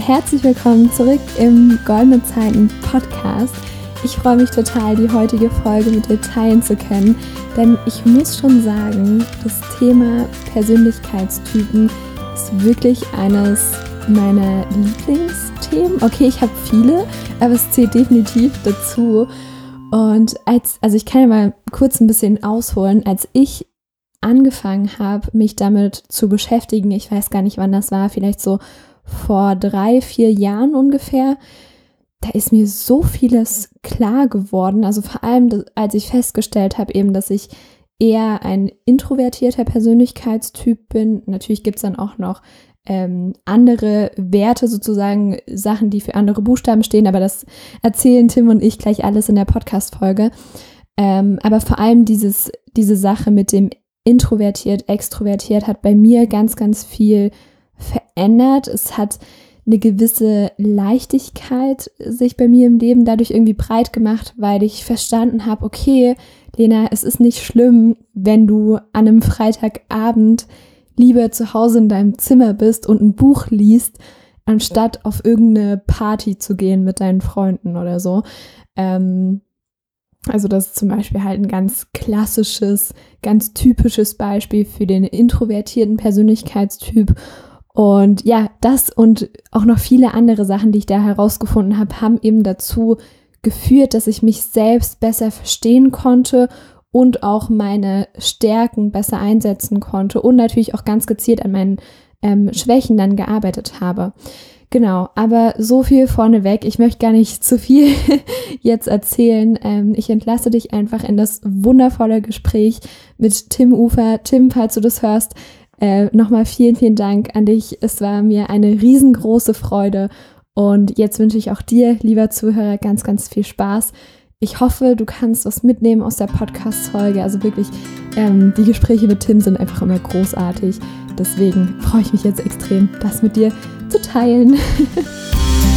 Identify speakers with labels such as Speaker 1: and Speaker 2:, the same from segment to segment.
Speaker 1: Herzlich willkommen zurück im Goldene Zeiten Podcast. Ich freue mich total, die heutige Folge mit dir teilen zu können, denn ich muss schon sagen, das Thema Persönlichkeitstypen ist wirklich eines meiner Lieblingsthemen. Okay, ich habe viele, aber es zählt definitiv dazu. Und als, also ich kann ja mal kurz ein bisschen ausholen, als ich angefangen habe, mich damit zu beschäftigen, ich weiß gar nicht, wann das war, vielleicht so vor drei, vier Jahren ungefähr, da ist mir so vieles klar geworden. Also vor allem, als ich festgestellt habe, eben, dass ich eher ein introvertierter Persönlichkeitstyp bin. Natürlich gibt es dann auch noch ähm, andere Werte, sozusagen Sachen, die für andere Buchstaben stehen, aber das erzählen Tim und ich gleich alles in der Podcast-Folge. Ähm, aber vor allem dieses, diese Sache mit dem introvertiert, extrovertiert hat bei mir ganz, ganz viel verändert. Es hat eine gewisse Leichtigkeit sich bei mir im Leben dadurch irgendwie breit gemacht, weil ich verstanden habe, okay, Lena, es ist nicht schlimm, wenn du an einem Freitagabend lieber zu Hause in deinem Zimmer bist und ein Buch liest, anstatt auf irgendeine Party zu gehen mit deinen Freunden oder so. Ähm, also das ist zum Beispiel halt ein ganz klassisches, ganz typisches Beispiel für den introvertierten Persönlichkeitstyp. Und ja, das und auch noch viele andere Sachen, die ich da herausgefunden habe, haben eben dazu geführt, dass ich mich selbst besser verstehen konnte und auch meine Stärken besser einsetzen konnte und natürlich auch ganz gezielt an meinen ähm, Schwächen dann gearbeitet habe. Genau, aber so viel vorneweg. Ich möchte gar nicht zu viel jetzt erzählen. Ähm, ich entlasse dich einfach in das wundervolle Gespräch mit Tim Ufer. Tim, falls du das hörst, äh, nochmal vielen, vielen Dank an dich. Es war mir eine riesengroße Freude. Und jetzt wünsche ich auch dir, lieber Zuhörer, ganz, ganz viel Spaß. Ich hoffe, du kannst was mitnehmen aus der Podcast-Folge. Also wirklich, ähm, die Gespräche mit Tim sind einfach immer großartig. Deswegen freue ich mich jetzt extrem, das mit dir zu teilen.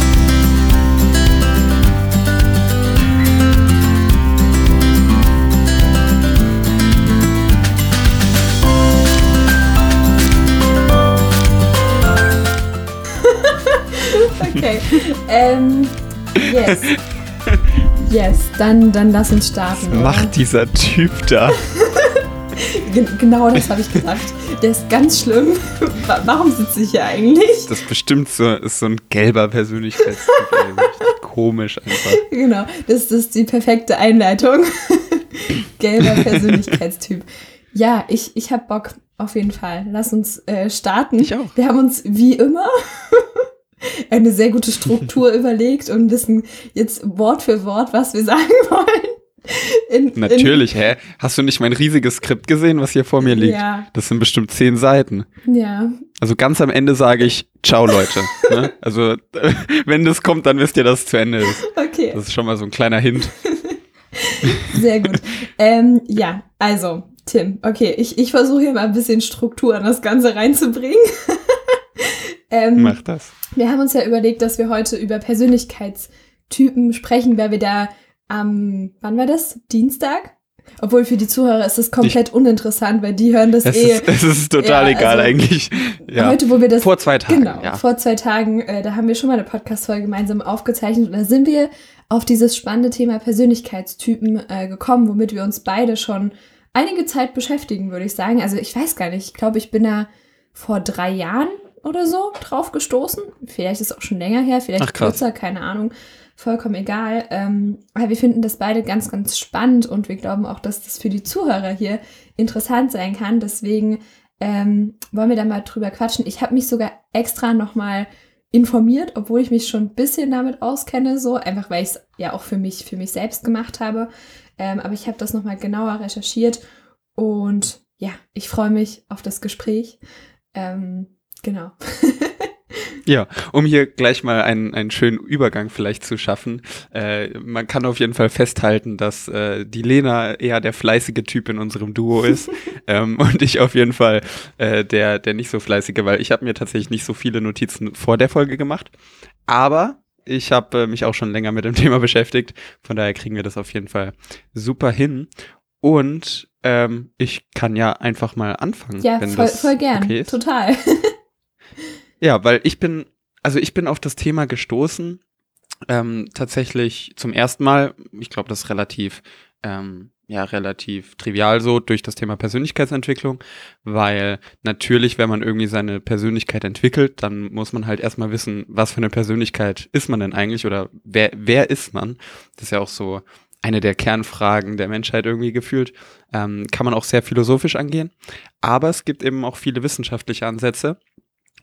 Speaker 1: okay. Ähm, yes. Yes, dann, dann lass uns starten.
Speaker 2: Was macht dieser Typ da?
Speaker 1: genau das habe ich gedacht. Der ist ganz schlimm. Warum sitze ich hier eigentlich?
Speaker 2: Das bestimmt so, ist so ein gelber Persönlichkeitstyp. komisch einfach.
Speaker 1: Genau, das, das ist die perfekte Einleitung. Gelber Persönlichkeitstyp. Ja, ich, ich habe Bock auf jeden Fall. Lass uns äh, starten.
Speaker 2: Ich auch.
Speaker 1: Wir haben uns wie immer eine sehr gute Struktur überlegt und wissen jetzt Wort für Wort, was wir sagen wollen.
Speaker 2: In, Natürlich, in, hä? Hast du nicht mein riesiges Skript gesehen, was hier vor mir liegt? Ja. Das sind bestimmt zehn Seiten.
Speaker 1: Ja.
Speaker 2: Also ganz am Ende sage ich, ciao Leute. ne? Also wenn das kommt, dann wisst ihr, dass es zu Ende ist.
Speaker 1: Okay.
Speaker 2: Das ist schon mal so ein kleiner Hint.
Speaker 1: Sehr gut. ähm, ja, also, Tim, okay, ich, ich versuche hier mal ein bisschen Struktur an das Ganze reinzubringen.
Speaker 2: Ähm, Mach das.
Speaker 1: Wir haben uns ja überlegt, dass wir heute über Persönlichkeitstypen sprechen, weil wir da am, wann war das? Dienstag? Obwohl für die Zuhörer ist das komplett ich, uninteressant, weil die hören das
Speaker 2: es
Speaker 1: eh.
Speaker 2: Ist, es ist total ja, egal also, eigentlich.
Speaker 1: Ja. Heute, wo wir das.
Speaker 2: Vor zwei Tagen.
Speaker 1: Genau,
Speaker 2: ja.
Speaker 1: vor zwei Tagen, äh, da haben wir schon mal eine Podcast-Folge gemeinsam aufgezeichnet und da sind wir auf dieses spannende Thema Persönlichkeitstypen äh, gekommen, womit wir uns beide schon einige Zeit beschäftigen, würde ich sagen. Also ich weiß gar nicht, ich glaube, ich bin da vor drei Jahren oder so drauf gestoßen. Vielleicht ist es auch schon länger her, vielleicht Ach, kürzer, keine Ahnung vollkommen egal. Ähm, aber wir finden das beide ganz, ganz spannend und wir glauben auch, dass das für die Zuhörer hier interessant sein kann. Deswegen ähm, wollen wir da mal drüber quatschen. Ich habe mich sogar extra nochmal informiert, obwohl ich mich schon ein bisschen damit auskenne, so einfach weil ich es ja auch für mich, für mich selbst gemacht habe. Ähm, aber ich habe das nochmal genauer recherchiert und ja, ich freue mich auf das Gespräch. Ähm, genau.
Speaker 2: Ja, um hier gleich mal einen, einen schönen Übergang vielleicht zu schaffen. Äh, man kann auf jeden Fall festhalten, dass äh, die Lena eher der fleißige Typ in unserem Duo ist ähm, und ich auf jeden Fall äh, der, der nicht so fleißige, weil ich habe mir tatsächlich nicht so viele Notizen vor der Folge gemacht. Aber ich habe äh, mich auch schon länger mit dem Thema beschäftigt. Von daher kriegen wir das auf jeden Fall super hin. Und ähm, ich kann ja einfach mal anfangen.
Speaker 1: Ja, voll, voll gern. Okay Total.
Speaker 2: Ja, weil ich bin, also ich bin auf das Thema gestoßen, ähm, tatsächlich zum ersten Mal, ich glaube, das ist relativ, ähm, ja, relativ trivial so durch das Thema Persönlichkeitsentwicklung, weil natürlich, wenn man irgendwie seine Persönlichkeit entwickelt, dann muss man halt erstmal wissen, was für eine Persönlichkeit ist man denn eigentlich oder wer, wer ist man? Das ist ja auch so eine der Kernfragen der Menschheit irgendwie gefühlt. Ähm, kann man auch sehr philosophisch angehen. Aber es gibt eben auch viele wissenschaftliche Ansätze,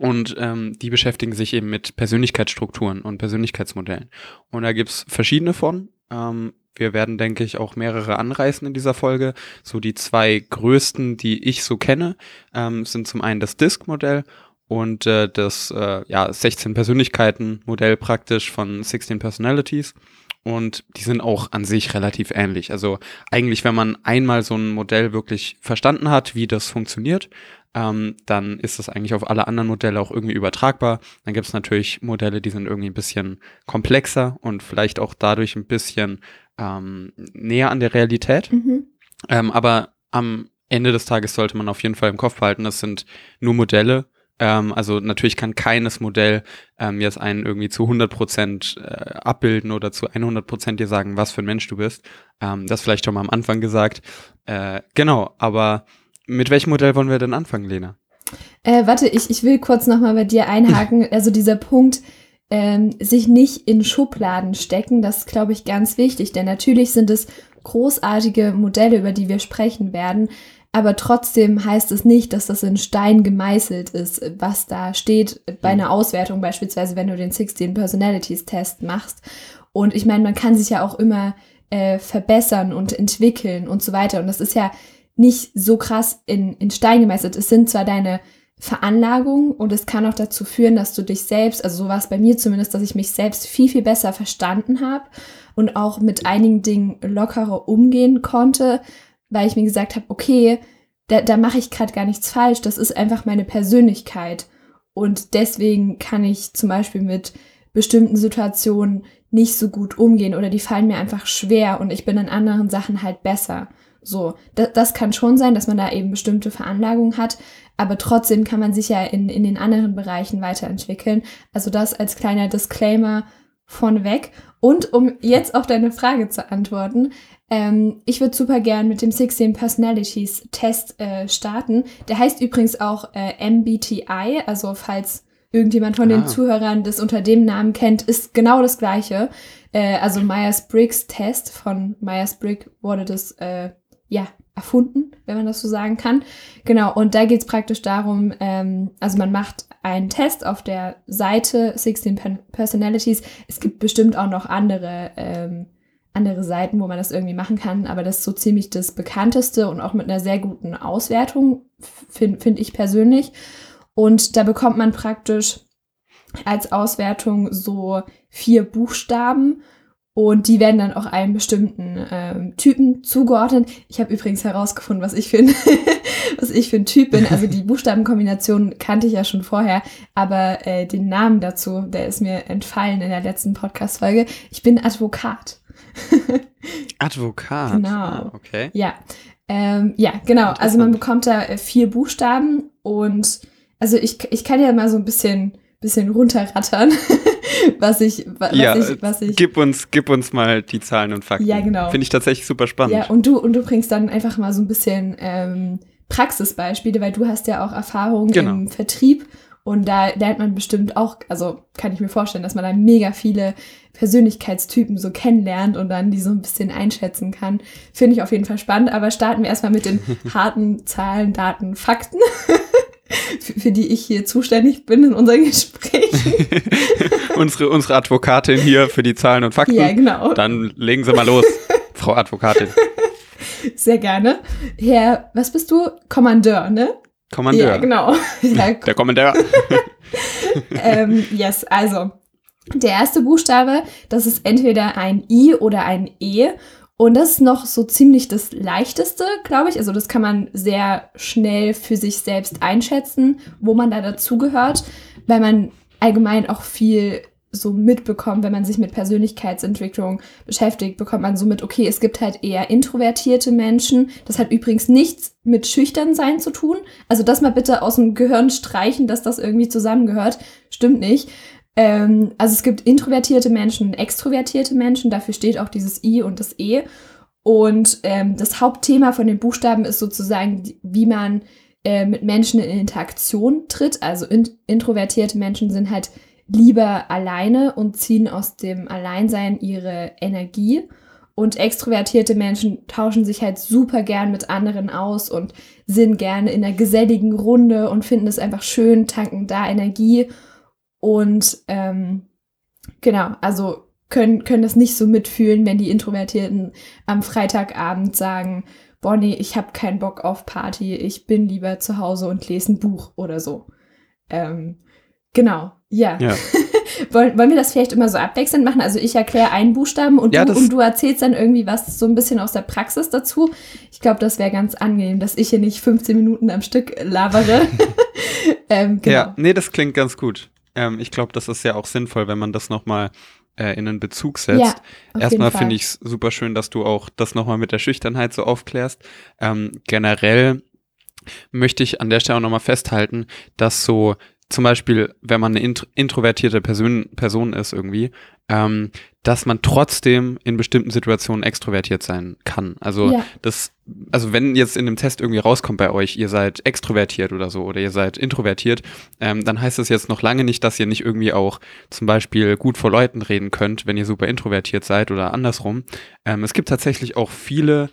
Speaker 2: und ähm, die beschäftigen sich eben mit Persönlichkeitsstrukturen und Persönlichkeitsmodellen. Und da gibt's verschiedene von. Ähm, wir werden, denke ich, auch mehrere anreißen in dieser Folge. So die zwei größten, die ich so kenne, ähm, sind zum einen das Disk-Modell und äh, das äh, ja, 16 Persönlichkeiten-Modell praktisch von 16 Personalities. Und die sind auch an sich relativ ähnlich. Also eigentlich, wenn man einmal so ein Modell wirklich verstanden hat, wie das funktioniert, ähm, dann ist das eigentlich auf alle anderen Modelle auch irgendwie übertragbar. Dann gibt es natürlich Modelle, die sind irgendwie ein bisschen komplexer und vielleicht auch dadurch ein bisschen ähm, näher an der Realität. Mhm. Ähm, aber am Ende des Tages sollte man auf jeden Fall im Kopf behalten, das sind nur Modelle. Ähm, also natürlich kann keines Modell ähm, jetzt einen irgendwie zu 100 Prozent äh, abbilden oder zu 100 Prozent dir sagen, was für ein Mensch du bist. Ähm, das vielleicht schon mal am Anfang gesagt. Äh, genau, aber mit welchem Modell wollen wir denn anfangen, Lena?
Speaker 1: Äh, warte, ich, ich will kurz nochmal bei dir einhaken. Also dieser Punkt, ähm, sich nicht in Schubladen stecken, das ist, glaube ich, ganz wichtig. Denn natürlich sind es großartige Modelle, über die wir sprechen werden. Aber trotzdem heißt es nicht, dass das in Stein gemeißelt ist, was da steht bei einer mhm. Auswertung, beispielsweise wenn du den 16 Personalities Test machst. Und ich meine, man kann sich ja auch immer äh, verbessern und entwickeln und so weiter. Und das ist ja nicht so krass in, in Stein gemeißelt. Es sind zwar deine Veranlagungen und es kann auch dazu führen, dass du dich selbst, also so war es bei mir zumindest, dass ich mich selbst viel, viel besser verstanden habe und auch mit einigen Dingen lockerer umgehen konnte, weil ich mir gesagt habe, okay, da, da mache ich gerade gar nichts falsch, das ist einfach meine Persönlichkeit. Und deswegen kann ich zum Beispiel mit bestimmten Situationen nicht so gut umgehen oder die fallen mir einfach schwer und ich bin in anderen Sachen halt besser. So, das, das kann schon sein, dass man da eben bestimmte Veranlagungen hat, aber trotzdem kann man sich ja in, in den anderen Bereichen weiterentwickeln. Also das als kleiner Disclaimer vorneweg. Und um jetzt auf deine Frage zu antworten, ähm, ich würde super gern mit dem 16 Personalities Test äh, starten. Der heißt übrigens auch äh, MBTI, also falls irgendjemand von ah. den Zuhörern das unter dem Namen kennt, ist genau das gleiche. Äh, also Myers-Briggs Test von Myers-Briggs wurde das äh, ja, erfunden, wenn man das so sagen kann. Genau, und da geht es praktisch darum, ähm, also man macht einen Test auf der Seite 16 Personalities. Es gibt bestimmt auch noch andere, ähm, andere Seiten, wo man das irgendwie machen kann, aber das ist so ziemlich das bekannteste und auch mit einer sehr guten Auswertung, finde find ich persönlich. Und da bekommt man praktisch als Auswertung so vier Buchstaben und die werden dann auch einem bestimmten ähm, Typen zugeordnet. Ich habe übrigens herausgefunden, was ich für ein, was ich für ein Typ bin. Also die Buchstabenkombination kannte ich ja schon vorher, aber äh, den Namen dazu, der ist mir entfallen in der letzten Podcast-Folge. Ich bin Advokat.
Speaker 2: Advokat.
Speaker 1: Genau. Ah, okay. Ja. Ähm, ja, genau. Also man bekommt da äh, vier Buchstaben und also ich, ich kann ja mal so ein bisschen, bisschen runterrattern. Was ich, was
Speaker 2: ja,
Speaker 1: ich, was ich.
Speaker 2: Gib uns, gib uns mal die Zahlen und Fakten.
Speaker 1: Ja, genau.
Speaker 2: Finde ich tatsächlich super spannend.
Speaker 1: Ja, und du, und du bringst dann einfach mal so ein bisschen ähm, Praxisbeispiele, weil du hast ja auch Erfahrung genau. im Vertrieb und da lernt man bestimmt auch, also kann ich mir vorstellen, dass man da mega viele Persönlichkeitstypen so kennenlernt und dann die so ein bisschen einschätzen kann. Finde ich auf jeden Fall spannend. Aber starten wir erstmal mit den harten Zahlen, Daten, Fakten. Für, für die ich hier zuständig bin in unseren Gesprächen.
Speaker 2: unsere, unsere Advokatin hier für die Zahlen und Fakten.
Speaker 1: Ja, genau.
Speaker 2: Dann legen Sie mal los, Frau Advokatin.
Speaker 1: Sehr gerne. Herr, was bist du? Kommandeur, ne?
Speaker 2: Kommandeur.
Speaker 1: Ja, genau.
Speaker 2: Ja, Der Kommandeur.
Speaker 1: ähm, yes, also. Der erste Buchstabe, das ist entweder ein I oder ein E. Und das ist noch so ziemlich das Leichteste, glaube ich. Also das kann man sehr schnell für sich selbst einschätzen, wo man da dazugehört, weil man allgemein auch viel so mitbekommt, wenn man sich mit Persönlichkeitsentwicklung beschäftigt, bekommt man so mit, okay, es gibt halt eher introvertierte Menschen. Das hat übrigens nichts mit Schüchternsein zu tun. Also das mal bitte aus dem Gehirn streichen, dass das irgendwie zusammengehört. Stimmt nicht. Ähm, also es gibt introvertierte Menschen und extrovertierte Menschen. Dafür steht auch dieses I und das E. Und ähm, das Hauptthema von den Buchstaben ist sozusagen, wie man äh, mit Menschen in Interaktion tritt. Also in, introvertierte Menschen sind halt lieber alleine und ziehen aus dem Alleinsein ihre Energie. Und extrovertierte Menschen tauschen sich halt super gern mit anderen aus und sind gerne in einer geselligen Runde und finden es einfach schön, tanken da Energie. Und ähm, genau, also können, können das nicht so mitfühlen, wenn die Introvertierten am Freitagabend sagen, Bonnie, ich habe keinen Bock auf Party, ich bin lieber zu Hause und lese ein Buch oder so. Ähm, genau, ja. ja. wollen, wollen wir das vielleicht immer so abwechselnd machen? Also ich erkläre einen Buchstaben und, ja, du, und du erzählst dann irgendwie was so ein bisschen aus der Praxis dazu. Ich glaube, das wäre ganz angenehm, dass ich hier nicht 15 Minuten am Stück labere.
Speaker 2: ähm, genau. Ja, nee, das klingt ganz gut. Ähm, ich glaube, das ist ja auch sinnvoll, wenn man das nochmal äh, in einen Bezug setzt. Ja, Erstmal finde ich es super schön, dass du auch das nochmal mit der Schüchternheit so aufklärst. Ähm, generell möchte ich an der Stelle auch nochmal festhalten, dass so zum Beispiel, wenn man eine introvertierte Person, Person ist irgendwie, ähm, dass man trotzdem in bestimmten Situationen extrovertiert sein kann. Also ja. das, also wenn jetzt in dem Test irgendwie rauskommt bei euch, ihr seid extrovertiert oder so oder ihr seid introvertiert, ähm, dann heißt das jetzt noch lange nicht, dass ihr nicht irgendwie auch zum Beispiel gut vor Leuten reden könnt, wenn ihr super introvertiert seid oder andersrum. Ähm, es gibt tatsächlich auch viele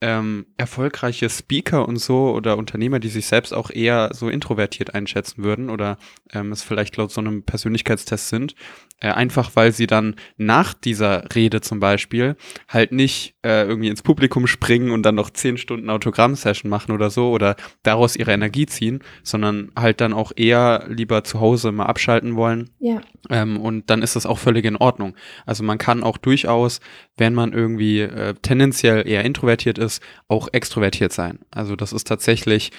Speaker 2: ähm, erfolgreiche Speaker und so oder Unternehmer, die sich selbst auch eher so introvertiert einschätzen würden oder ähm, es vielleicht laut so einem Persönlichkeitstest sind, äh, einfach weil sie dann nach dieser Rede zum Beispiel halt nicht äh, irgendwie ins Publikum springen und dann noch zehn Stunden Autogramm-Session machen oder so oder daraus ihre Energie ziehen, sondern halt dann auch eher lieber zu Hause mal abschalten wollen.
Speaker 1: Ja.
Speaker 2: Ähm, und dann ist das auch völlig in Ordnung. Also man kann auch durchaus, wenn man irgendwie äh, tendenziell eher introvertiert ist, auch extrovertiert sein. Also das ist tatsächlich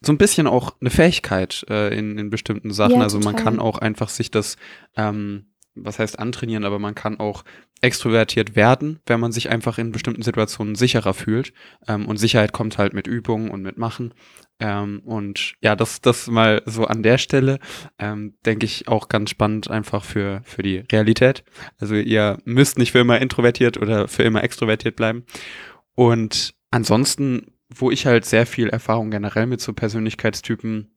Speaker 2: so ein bisschen auch eine Fähigkeit äh, in, in bestimmten Sachen. Ja, also man kann auch einfach sich das ähm, was heißt antrainieren, aber man kann auch extrovertiert werden, wenn man sich einfach in bestimmten Situationen sicherer fühlt. Ähm, und Sicherheit kommt halt mit Übungen und mit Machen. Ähm, und ja, das, das mal so an der Stelle, ähm, denke ich auch ganz spannend einfach für, für die Realität. Also ihr müsst nicht für immer introvertiert oder für immer extrovertiert bleiben. Und ansonsten, wo ich halt sehr viel Erfahrung generell mit so Persönlichkeitstypen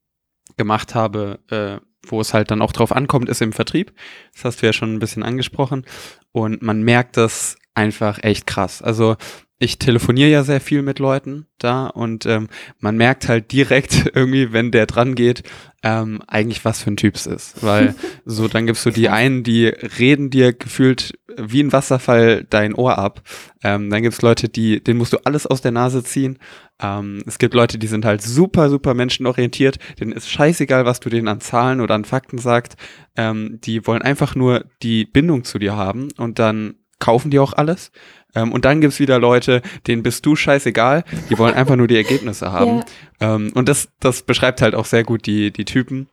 Speaker 2: gemacht habe, äh, wo es halt dann auch drauf ankommt, ist im Vertrieb. Das hast du ja schon ein bisschen angesprochen. Und man merkt das einfach echt krass. Also ich telefoniere ja sehr viel mit Leuten da und ähm, man merkt halt direkt irgendwie, wenn der dran geht, ähm, eigentlich was für ein Typ es ist. Weil so, dann gibst du die einen, die reden dir gefühlt wie ein Wasserfall dein Ohr ab. Ähm, dann gibt's Leute, die, denen musst du alles aus der Nase ziehen. Ähm, es gibt Leute, die sind halt super, super menschenorientiert. Denen ist scheißegal, was du denen an Zahlen oder an Fakten sagst. Ähm, die wollen einfach nur die Bindung zu dir haben und dann kaufen die auch alles. Ähm, und dann gibt's wieder Leute, denen bist du scheißegal, die wollen einfach nur die Ergebnisse haben. Ja. Ähm, und das, das beschreibt halt auch sehr gut die, die Typen.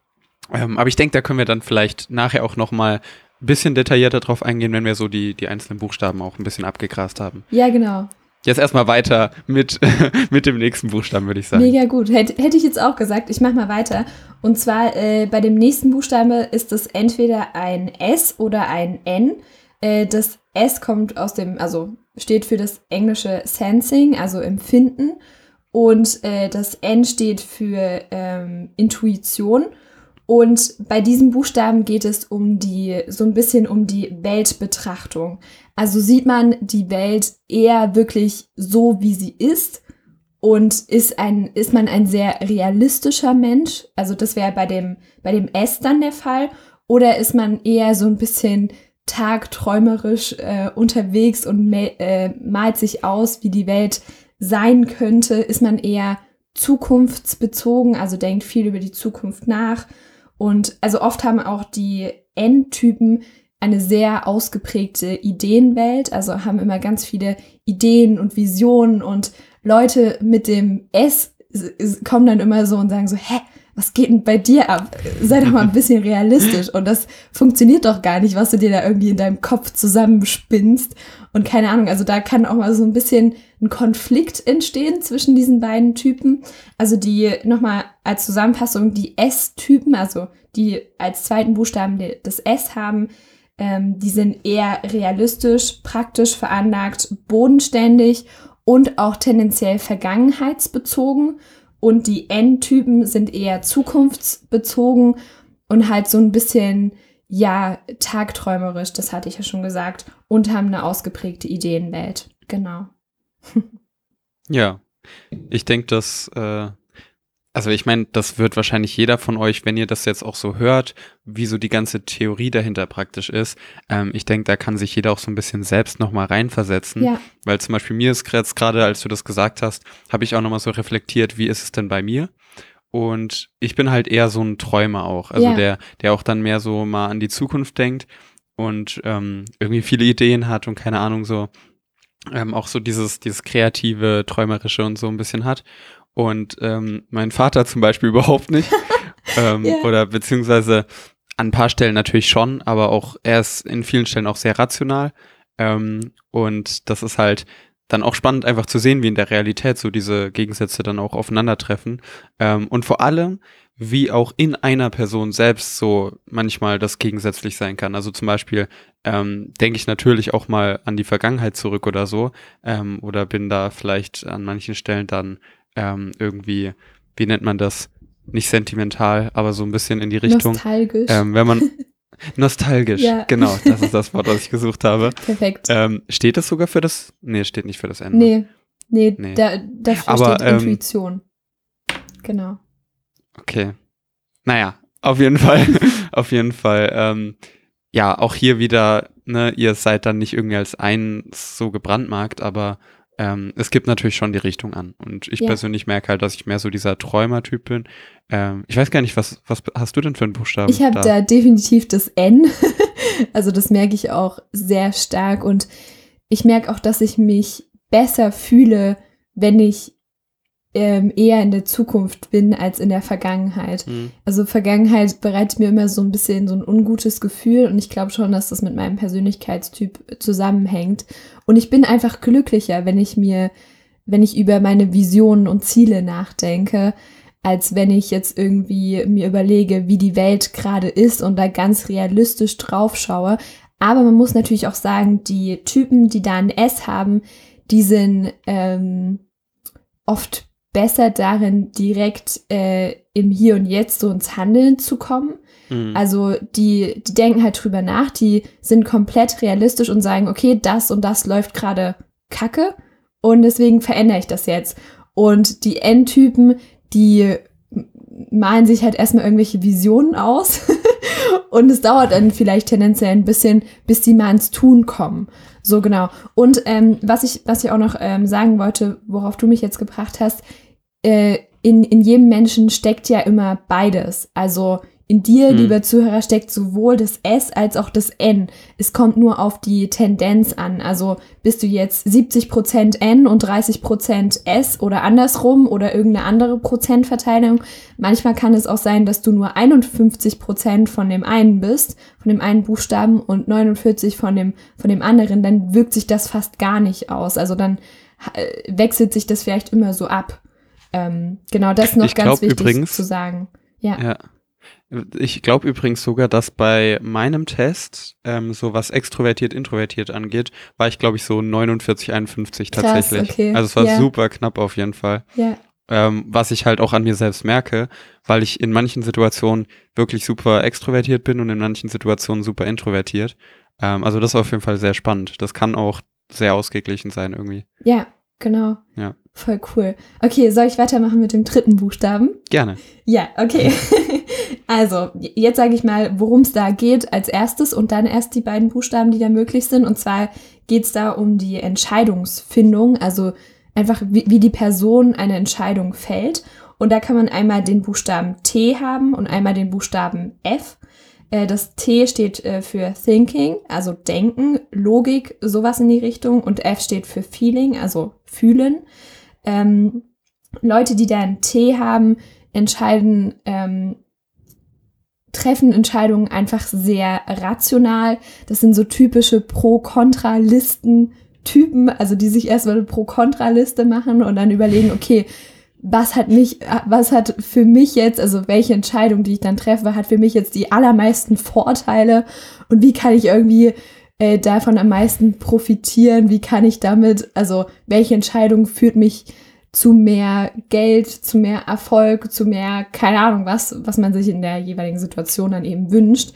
Speaker 2: Ähm, aber ich denke, da können wir dann vielleicht nachher auch nochmal ein bisschen detaillierter drauf eingehen, wenn wir so die, die einzelnen Buchstaben auch ein bisschen abgegrast haben.
Speaker 1: Ja, genau.
Speaker 2: Jetzt erstmal weiter mit, mit dem nächsten Buchstaben, würde ich sagen.
Speaker 1: Mega gut. Hätte, hätte ich jetzt auch gesagt. Ich mache mal weiter. Und zwar äh, bei dem nächsten Buchstaben ist es entweder ein S oder ein N. Äh, das S kommt aus dem, also steht für das englische Sensing, also Empfinden. Und äh, das N steht für ähm, Intuition. Und bei diesem Buchstaben geht es um die, so ein bisschen um die Weltbetrachtung. Also sieht man die Welt eher wirklich so, wie sie ist und ist ein, ist man ein sehr realistischer Mensch. Also das wäre bei dem, bei dem S dann der Fall. Oder ist man eher so ein bisschen tagträumerisch äh, unterwegs und äh, malt sich aus, wie die Welt sein könnte? Ist man eher zukunftsbezogen, also denkt viel über die Zukunft nach? Und also oft haben auch die N-Typen eine sehr ausgeprägte Ideenwelt, also haben immer ganz viele Ideen und Visionen und Leute mit dem S kommen dann immer so und sagen so, hä, was geht denn bei dir ab? Sei doch mal ein bisschen realistisch. Und das funktioniert doch gar nicht, was du dir da irgendwie in deinem Kopf zusammenspinnst. Und keine Ahnung, also da kann auch mal so ein bisschen ein Konflikt entstehen zwischen diesen beiden Typen. Also die nochmal als Zusammenfassung, die S-Typen, also die als zweiten Buchstaben das S haben, ähm, die sind eher realistisch, praktisch veranlagt, bodenständig und auch tendenziell vergangenheitsbezogen. Und die N-Typen sind eher zukunftsbezogen und halt so ein bisschen, ja, tagträumerisch, das hatte ich ja schon gesagt, und haben eine ausgeprägte Ideenwelt. Genau.
Speaker 2: ja, ich denke, dass äh, also ich meine, das wird wahrscheinlich jeder von euch, wenn ihr das jetzt auch so hört, wie so die ganze Theorie dahinter praktisch ist. Ähm, ich denke, da kann sich jeder auch so ein bisschen selbst nochmal reinversetzen. Ja. Weil zum Beispiel mir ist jetzt gerade, als du das gesagt hast, habe ich auch nochmal so reflektiert, wie ist es denn bei mir? Und ich bin halt eher so ein Träumer auch. Also ja. der, der auch dann mehr so mal an die Zukunft denkt und ähm, irgendwie viele Ideen hat und keine Ahnung so ähm, auch so dieses, dieses kreative, träumerische und so ein bisschen hat. Und ähm, mein Vater zum Beispiel überhaupt nicht. ähm, yeah. Oder beziehungsweise an ein paar Stellen natürlich schon, aber auch er ist in vielen Stellen auch sehr rational. Ähm, und das ist halt dann auch spannend einfach zu sehen, wie in der Realität so diese Gegensätze dann auch aufeinandertreffen. Ähm, und vor allem, wie auch in einer Person selbst so manchmal das gegensätzlich sein kann. Also zum Beispiel ähm, denke ich natürlich auch mal an die Vergangenheit zurück oder so. Ähm, oder bin da vielleicht an manchen Stellen dann ähm, irgendwie, wie nennt man das? Nicht sentimental, aber so ein bisschen in die Richtung.
Speaker 1: Nostalgisch.
Speaker 2: Ähm, wenn man nostalgisch, ja. genau, das ist das Wort, was ich gesucht habe.
Speaker 1: Perfekt.
Speaker 2: Ähm, steht das sogar für das? Nee, steht nicht für das Ende.
Speaker 1: Nee, nee, nee. Da, dafür aber, steht ähm, Intuition. Genau.
Speaker 2: Okay. Naja, auf jeden Fall, auf jeden Fall. Ähm, ja, auch hier wieder, ne, ihr seid dann nicht irgendwie als eins so gebrandmarkt, aber ähm, es gibt natürlich schon die Richtung an. Und ich ja. persönlich merke halt, dass ich mehr so dieser Träumer-Typ bin. Ähm, ich weiß gar nicht, was, was hast du denn für einen Buchstaben?
Speaker 1: Ich habe da? da definitiv das N. also das merke ich auch sehr stark. Und ich merke auch, dass ich mich besser fühle, wenn ich ähm, eher in der Zukunft bin als in der Vergangenheit. Mhm. Also Vergangenheit bereitet mir immer so ein bisschen so ein ungutes Gefühl und ich glaube schon, dass das mit meinem Persönlichkeitstyp zusammenhängt. Und ich bin einfach glücklicher, wenn ich mir, wenn ich über meine Visionen und Ziele nachdenke, als wenn ich jetzt irgendwie mir überlege, wie die Welt gerade ist und da ganz realistisch drauf schaue. Aber man muss natürlich auch sagen, die Typen, die da ein S haben, die sind ähm, oft besser darin, direkt äh, im Hier und Jetzt so ins Handeln zu kommen. Mhm. Also die, die denken halt drüber nach, die sind komplett realistisch und sagen, okay, das und das läuft gerade kacke und deswegen verändere ich das jetzt. Und die Endtypen, die malen sich halt erstmal irgendwelche Visionen aus und es dauert dann vielleicht tendenziell ein bisschen, bis die mal ins Tun kommen. So genau. Und ähm, was ich, was ich auch noch ähm, sagen wollte, worauf du mich jetzt gebracht hast, äh, in, in jedem Menschen steckt ja immer beides. Also in dir, mhm. lieber Zuhörer, steckt sowohl das S als auch das N. Es kommt nur auf die Tendenz an. Also bist du jetzt 70% N und 30% S oder andersrum oder irgendeine andere Prozentverteilung. Manchmal kann es auch sein, dass du nur 51% von dem einen bist, von dem einen Buchstaben und 49 von dem, von dem anderen. Dann wirkt sich das fast gar nicht aus. Also dann äh, wechselt sich das vielleicht immer so ab. Ähm, genau, das noch ich ganz wichtig übrigens, zu sagen. Ja. ja.
Speaker 2: Ich glaube übrigens sogar, dass bei meinem Test, ähm, so was extrovertiert, introvertiert angeht, war ich, glaube ich, so 49, 51 tatsächlich. Krass, okay. Also es war ja. super knapp auf jeden Fall.
Speaker 1: Ja.
Speaker 2: Ähm, was ich halt auch an mir selbst merke, weil ich in manchen Situationen wirklich super extrovertiert bin und in manchen Situationen super introvertiert. Ähm, also das ist auf jeden Fall sehr spannend. Das kann auch sehr ausgeglichen sein irgendwie.
Speaker 1: Ja, genau.
Speaker 2: Ja.
Speaker 1: Voll cool. Okay, soll ich weitermachen mit dem dritten Buchstaben?
Speaker 2: Gerne.
Speaker 1: Ja, okay. also, jetzt sage ich mal, worum es da geht als erstes und dann erst die beiden Buchstaben, die da möglich sind. Und zwar geht es da um die Entscheidungsfindung, also einfach wie, wie die Person eine Entscheidung fällt. Und da kann man einmal den Buchstaben T haben und einmal den Buchstaben F. Äh, das T steht äh, für Thinking, also Denken, Logik, sowas in die Richtung. Und F steht für Feeling, also Fühlen. Ähm, Leute, die da einen T haben, entscheiden, ähm, treffen Entscheidungen einfach sehr rational. Das sind so typische Pro-Kontra-Listen. Typen, also die sich erstmal eine Pro-Kontra-Liste machen und dann überlegen, okay, was hat mich, was hat für mich jetzt, also welche Entscheidung, die ich dann treffe, hat für mich jetzt die allermeisten Vorteile und wie kann ich irgendwie äh, davon am meisten profitieren, wie kann ich damit, also welche Entscheidung führt mich zu mehr Geld, zu mehr Erfolg, zu mehr, keine Ahnung was, was man sich in der jeweiligen Situation dann eben wünscht.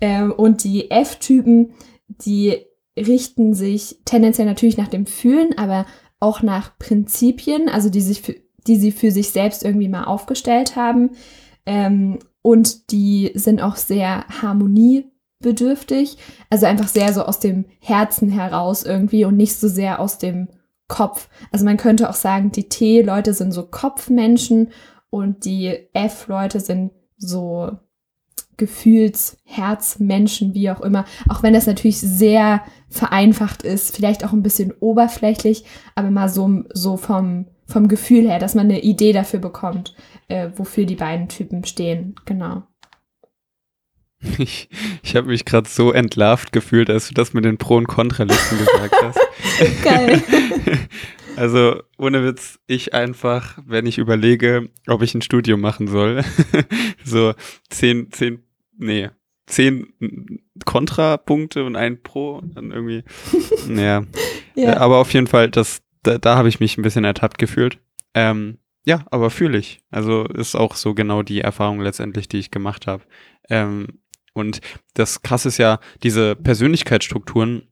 Speaker 1: Ähm, und die F-Typen, die richten sich tendenziell natürlich nach dem Fühlen, aber auch nach Prinzipien, also die sich für, die sie für sich selbst irgendwie mal aufgestellt haben. Ähm, und die sind auch sehr harmoniebedürftig, also einfach sehr so aus dem Herzen heraus irgendwie und nicht so sehr aus dem Kopf. Also man könnte auch sagen, die T-Leute sind so Kopfmenschen und die F-Leute sind so Gefühlsherzmenschen, wie auch immer. Auch wenn das natürlich sehr vereinfacht ist, vielleicht auch ein bisschen oberflächlich, aber mal so, so vom, vom Gefühl her, dass man eine Idee dafür bekommt, äh, wofür die beiden Typen stehen. Genau.
Speaker 2: Ich, ich habe mich gerade so entlarvt gefühlt, als du das mit den Pro- und Kontralisten gesagt hast. Geil. Also ohne Witz, ich einfach, wenn ich überlege, ob ich ein Studium machen soll, so zehn, zehn, nee, zehn Kontrapunkte und ein Pro und dann irgendwie, naja. ja. Aber auf jeden Fall, das, da, da habe ich mich ein bisschen ertappt gefühlt. Ähm, ja, aber fühle ich. Also ist auch so genau die Erfahrung letztendlich, die ich gemacht habe. Ähm, und das Krasse ist ja, diese Persönlichkeitsstrukturen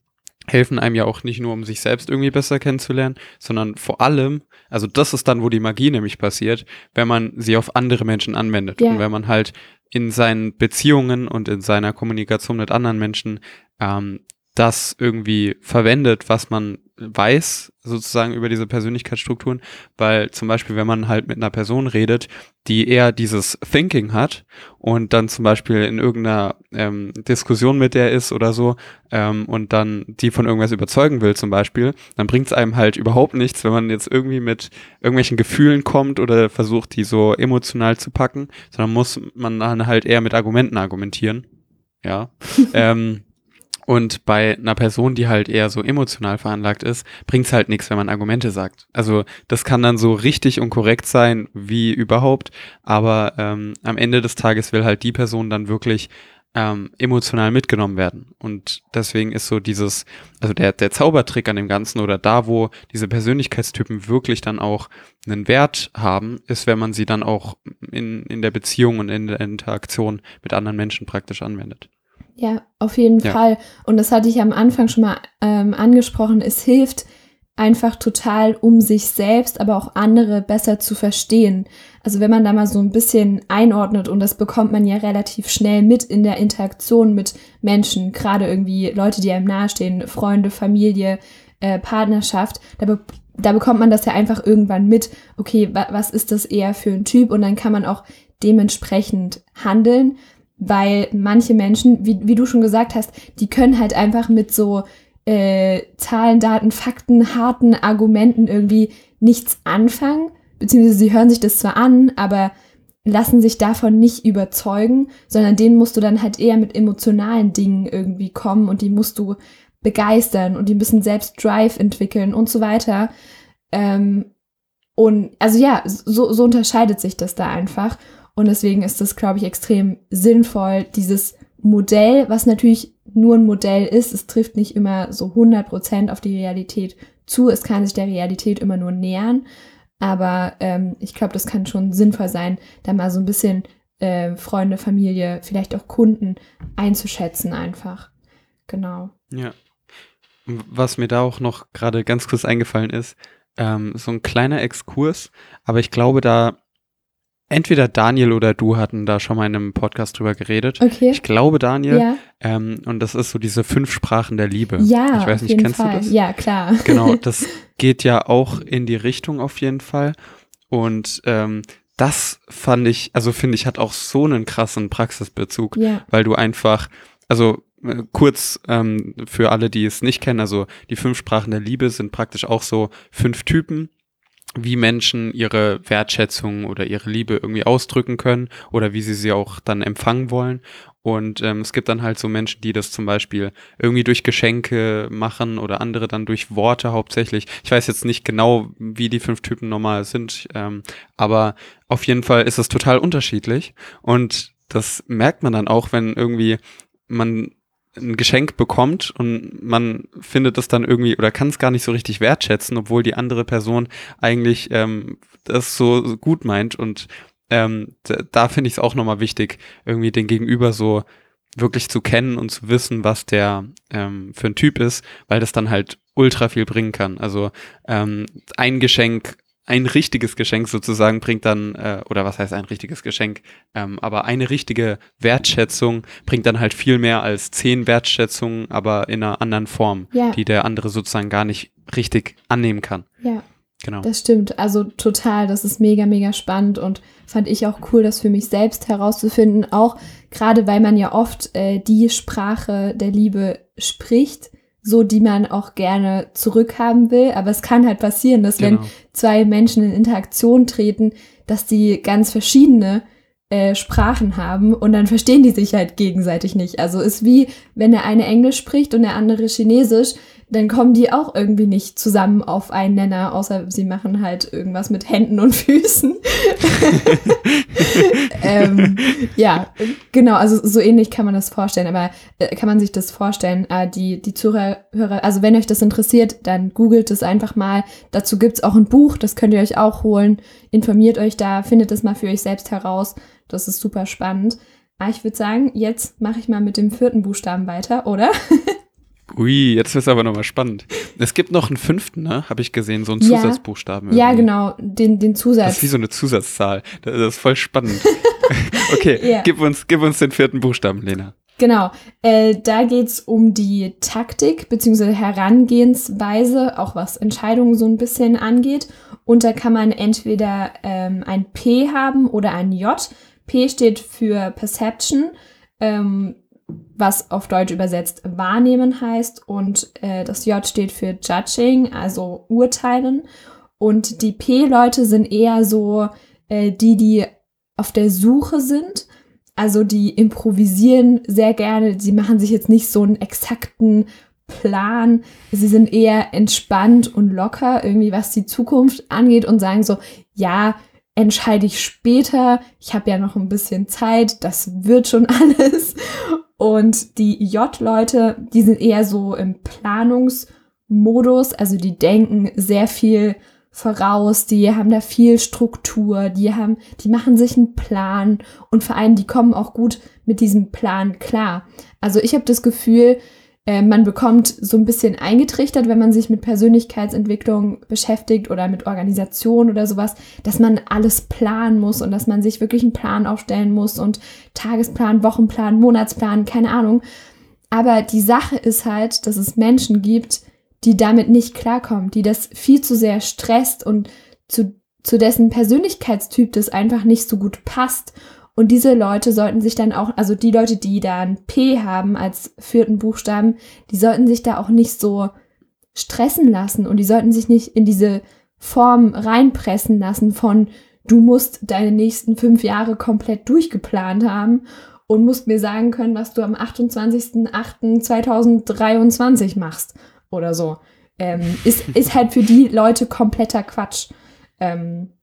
Speaker 2: helfen einem ja auch nicht nur, um sich selbst irgendwie besser kennenzulernen, sondern vor allem, also das ist dann, wo die Magie nämlich passiert, wenn man sie auf andere Menschen anwendet. Ja. Und wenn man halt in seinen Beziehungen und in seiner Kommunikation mit anderen Menschen ähm, das irgendwie verwendet, was man weiß, sozusagen über diese Persönlichkeitsstrukturen, weil zum Beispiel, wenn man halt mit einer Person redet, die eher dieses Thinking hat und dann zum Beispiel in irgendeiner ähm, Diskussion mit der ist oder so ähm, und dann die von irgendwas überzeugen will zum Beispiel, dann bringt es einem halt überhaupt nichts, wenn man jetzt irgendwie mit irgendwelchen Gefühlen kommt oder versucht, die so emotional zu packen, sondern muss man dann halt eher mit Argumenten argumentieren. Ja. ähm, und bei einer Person, die halt eher so emotional veranlagt ist, bringt's halt nichts, wenn man Argumente sagt. Also das kann dann so richtig und korrekt sein wie überhaupt, aber ähm, am Ende des Tages will halt die Person dann wirklich ähm, emotional mitgenommen werden. Und deswegen ist so dieses, also der, der Zaubertrick an dem Ganzen oder da, wo diese Persönlichkeitstypen wirklich dann auch einen Wert haben, ist, wenn man sie dann auch in, in der Beziehung und in der Interaktion mit anderen Menschen praktisch anwendet.
Speaker 1: Ja, auf jeden ja. Fall. Und das hatte ich am Anfang schon mal ähm, angesprochen. Es hilft einfach total, um sich selbst, aber auch andere besser zu verstehen. Also wenn man da mal so ein bisschen einordnet und das bekommt man ja relativ schnell mit in der Interaktion mit Menschen, gerade irgendwie Leute, die einem nahestehen, Freunde, Familie, äh, Partnerschaft, da, be da bekommt man das ja einfach irgendwann mit, okay, wa was ist das eher für ein Typ und dann kann man auch dementsprechend handeln weil manche Menschen, wie, wie du schon gesagt hast, die können halt einfach mit so äh, Zahlen, Daten, Fakten, harten Argumenten irgendwie nichts anfangen, beziehungsweise sie hören sich das zwar an, aber lassen sich davon nicht überzeugen, sondern denen musst du dann halt eher mit emotionalen Dingen irgendwie kommen und die musst du begeistern und die müssen selbst Drive entwickeln und so weiter. Ähm, und also ja, so, so unterscheidet sich das da einfach. Und deswegen ist das, glaube ich, extrem sinnvoll, dieses Modell, was natürlich nur ein Modell ist, es trifft nicht immer so 100% auf die Realität zu, es kann sich der Realität immer nur nähern, aber ähm, ich glaube, das kann schon sinnvoll sein, da mal so ein bisschen äh, Freunde, Familie, vielleicht auch Kunden einzuschätzen einfach. Genau.
Speaker 2: Ja. Was mir da auch noch gerade ganz kurz eingefallen ist, ähm, so ein kleiner Exkurs, aber ich glaube, da entweder Daniel oder du hatten da schon mal in einem Podcast drüber geredet. Okay. Ich glaube Daniel. Ja. Ähm, und das ist so diese fünf Sprachen der Liebe.
Speaker 1: Ja,
Speaker 2: ich weiß nicht, kennst
Speaker 1: Fall.
Speaker 2: du das?
Speaker 1: Ja, klar.
Speaker 2: Genau, das geht ja auch in die Richtung auf jeden Fall. Und ähm, das fand ich, also finde ich, hat auch so einen krassen Praxisbezug, ja. weil du einfach, also äh, kurz ähm, für alle, die es nicht kennen, also die fünf Sprachen der Liebe sind praktisch auch so fünf Typen wie Menschen ihre Wertschätzung oder ihre Liebe irgendwie ausdrücken können oder wie sie sie auch dann empfangen wollen. Und ähm, es gibt dann halt so Menschen, die das zum Beispiel irgendwie durch Geschenke machen oder andere dann durch Worte hauptsächlich. Ich weiß jetzt nicht genau, wie die fünf Typen normal sind, ähm, aber auf jeden Fall ist es total unterschiedlich. Und das merkt man dann auch, wenn irgendwie man ein Geschenk bekommt und man findet es dann irgendwie oder kann es gar nicht so richtig wertschätzen, obwohl die andere Person eigentlich ähm, das so gut meint. Und ähm, da, da finde ich es auch nochmal wichtig, irgendwie den Gegenüber so wirklich zu kennen und zu wissen, was der ähm, für ein Typ ist, weil das dann halt ultra viel bringen kann. Also ähm, ein Geschenk ein richtiges Geschenk sozusagen bringt dann, äh, oder was heißt ein richtiges Geschenk, ähm, aber eine richtige Wertschätzung bringt dann halt viel mehr als zehn Wertschätzungen, aber in einer anderen Form,
Speaker 1: Ja.
Speaker 2: die der andere sozusagen gar nicht richtig annehmen kann.
Speaker 1: Ja,
Speaker 2: Genau.
Speaker 1: das stimmt. Also total, das ist mega, mega spannend und fand ich auch cool, das für mich selbst herauszufinden. Auch gerade, weil man ja oft äh, die Sprache der Liebe spricht, so die man auch gerne zurückhaben will. Aber es kann halt passieren, dass wenn
Speaker 2: genau.
Speaker 1: zwei Menschen in Interaktion treten, dass die ganz verschiedene äh, Sprachen haben und dann verstehen die sich halt gegenseitig nicht. Also ist wie, wenn der eine Englisch spricht und der andere Chinesisch, dann kommen die auch irgendwie nicht zusammen auf einen Nenner, außer sie machen halt irgendwas mit Händen und Füßen. ähm, ja, genau, also so ähnlich kann man das vorstellen, aber äh, kann man sich das vorstellen. Äh, die, die Zuhörer, also wenn euch das interessiert, dann googelt es einfach mal. Dazu gibt's auch ein Buch, das könnt ihr euch auch holen. Informiert euch da, findet es mal für euch selbst heraus. Das ist super spannend. Aber ich würde sagen, jetzt mache ich mal mit dem vierten Buchstaben weiter, oder?
Speaker 2: Ui, jetzt ist aber nochmal spannend. Es gibt noch einen fünften, ne? Habe ich gesehen, so einen
Speaker 1: Ja.
Speaker 2: Zusatzbuchstaben.
Speaker 1: Ja,
Speaker 2: irgendwie.
Speaker 1: genau, den, den
Speaker 2: Das
Speaker 1: Zusatz.
Speaker 2: ist wie so eine Zusatzzahl. Das das ist voll spannend. okay,
Speaker 1: Ja.
Speaker 2: gib, uns, gib uns den vierten Buchstaben, Lena.
Speaker 1: Genau, äh, da geht's um die Taktik bzw. Herangehensweise, auch was Entscheidungen so ein bisschen angeht. Und da kann man entweder ähm, ein P haben oder ein J. P steht für Perception, ähm, was auf Deutsch übersetzt wahrnehmen heißt. Und äh, das J steht für Judging, also urteilen. Und die P-Leute sind eher so äh, die, die auf der Suche sind. Also die improvisieren sehr gerne. Sie machen sich jetzt nicht so einen exakten Plan. Sie sind eher entspannt und locker, irgendwie was die Zukunft angeht und sagen so, ja, entscheide ich später. Ich habe ja noch ein bisschen Zeit. Das wird schon alles. Und die J-Leute, die sind eher so im Planungsmodus. Also die denken sehr viel voraus, die haben da viel Struktur, die haben, die machen sich einen Plan und vor allem, die kommen auch gut mit diesem Plan klar. Also ich habe das Gefühl, äh, man bekommt so ein bisschen eingetrichtert, wenn man sich mit Persönlichkeitsentwicklung beschäftigt oder mit Organisation oder sowas, dass man alles planen muss und dass man sich wirklich einen Plan aufstellen muss und Tagesplan, Wochenplan, Monatsplan, keine Ahnung. Aber die Sache ist halt, dass es Menschen gibt, die damit nicht klarkommen, die das viel zu sehr stresst und zu, zu dessen Persönlichkeitstyp das einfach nicht so gut passt. Und diese Leute sollten sich dann auch, also die Leute, die da ein P haben als vierten Buchstaben, die sollten sich da auch nicht so stressen lassen und die sollten sich nicht in diese Form reinpressen lassen von, du musst deine nächsten fünf Jahre komplett durchgeplant haben und musst mir sagen können, was du am 28.08.2023 machst oder so. Ähm, ist, ist halt für die Leute kompletter Quatsch. Ähm,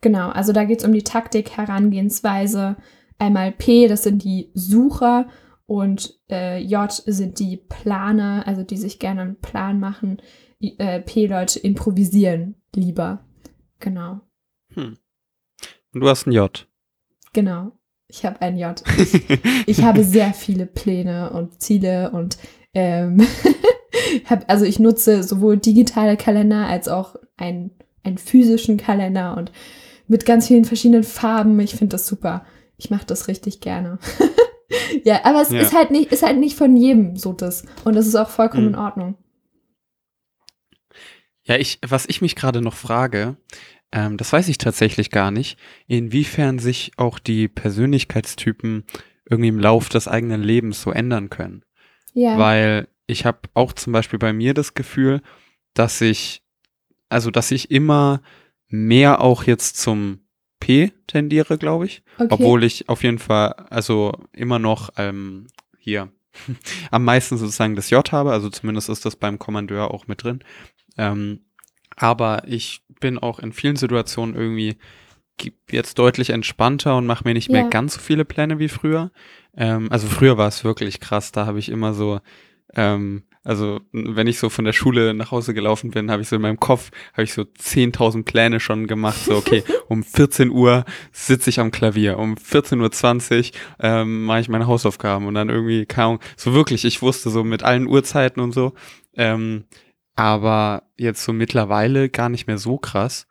Speaker 1: genau, also da geht es um die Taktik, Herangehensweise. Einmal P, das sind die Sucher und äh, J sind die Planer, also die sich gerne einen Plan machen. I- Äh, P-Leute improvisieren lieber. Genau,
Speaker 2: Hm. Und du hast ein J.
Speaker 1: genau. Ich habe ein J. Ich, ich habe sehr viele Pläne und Ziele und ähm, hab, also ich nutze sowohl digitale Kalender als auch einen, einen physischen Kalender und mit ganz vielen verschiedenen Farben. Ich finde das super. Ich mache das richtig gerne. ja, aber es
Speaker 2: Ja.
Speaker 1: ist halt nicht, ist halt nicht von jedem so das. Und das ist auch vollkommen
Speaker 2: Mhm.
Speaker 1: in Ordnung.
Speaker 2: Ja, ich, was ich mich gerade noch frage, ähm, das weiß ich tatsächlich gar nicht, inwiefern sich auch die Persönlichkeitstypen irgendwie im Lauf des eigenen Lebens so ändern können.
Speaker 1: Ja.
Speaker 2: Weil ich habe auch zum Beispiel bei mir das Gefühl, dass ich, also dass ich immer mehr auch jetzt zum P tendiere, glaube ich.
Speaker 1: Okay.
Speaker 2: Obwohl ich auf jeden Fall, also immer noch ähm, hier am meisten sozusagen das J habe, also zumindest ist das beim Kommandeur auch mit drin. Ähm, aber ich bin auch in vielen Situationen irgendwie jetzt deutlich entspannter und mache mir nicht mehr
Speaker 1: Ja.
Speaker 2: ganz so viele Pläne wie früher. Ähm, also früher war es wirklich krass, da habe ich immer so, ähm, also wenn ich so von der Schule nach Hause gelaufen bin, habe ich so in meinem Kopf, habe ich so 10.000 Pläne schon gemacht. So, okay, um 14 Uhr sitze ich am Klavier, um 14.20 Uhr ähm, mache ich meine Hausaufgaben und dann irgendwie, keine Ahnung, so wirklich, ich wusste so mit allen Uhrzeiten und so. Ähm, aber jetzt so mittlerweile gar nicht mehr so krass.